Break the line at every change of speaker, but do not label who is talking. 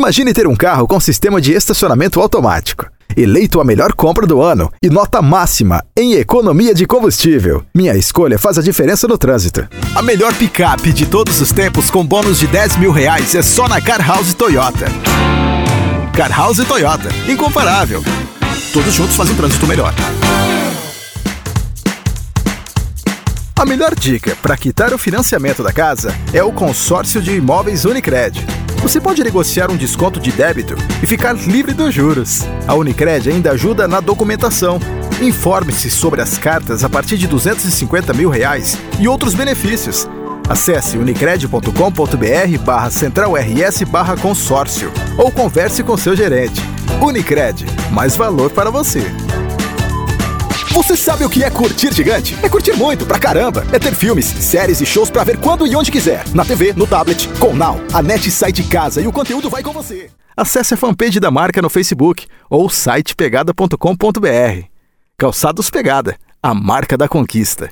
Imagine ter um carro com sistema de estacionamento automático. Eleito a melhor compra do ano e nota máxima em economia de combustível. Minha escolha faz a diferença no trânsito. A melhor picape de todos os tempos com bônus de 10 mil reais é só na Car House Toyota. Car House Toyota. Incomparável. Todos juntos fazem um trânsito melhor. A melhor dica para quitar o financiamento da casa é o consórcio de imóveis Unicred. Você pode negociar um desconto de débito e ficar livre dos juros. A Unicred ainda ajuda na documentação. Informe-se sobre as cartas a partir de 250 mil reais e outros benefícios. Acesse unicred.com.br barra central rs barra consórcio ou converse com seu gerente. Unicred, mais valor para você. Você sabe o que é curtir gigante? É curtir muito, pra caramba. É ter filmes, séries e shows pra ver quando e onde quiser. Na TV, no tablet, com Now. A net sai de casa e o conteúdo vai com você. Acesse a fanpage da marca no Facebook ou site pegada.com.br. Calçados Pegada, a marca da conquista.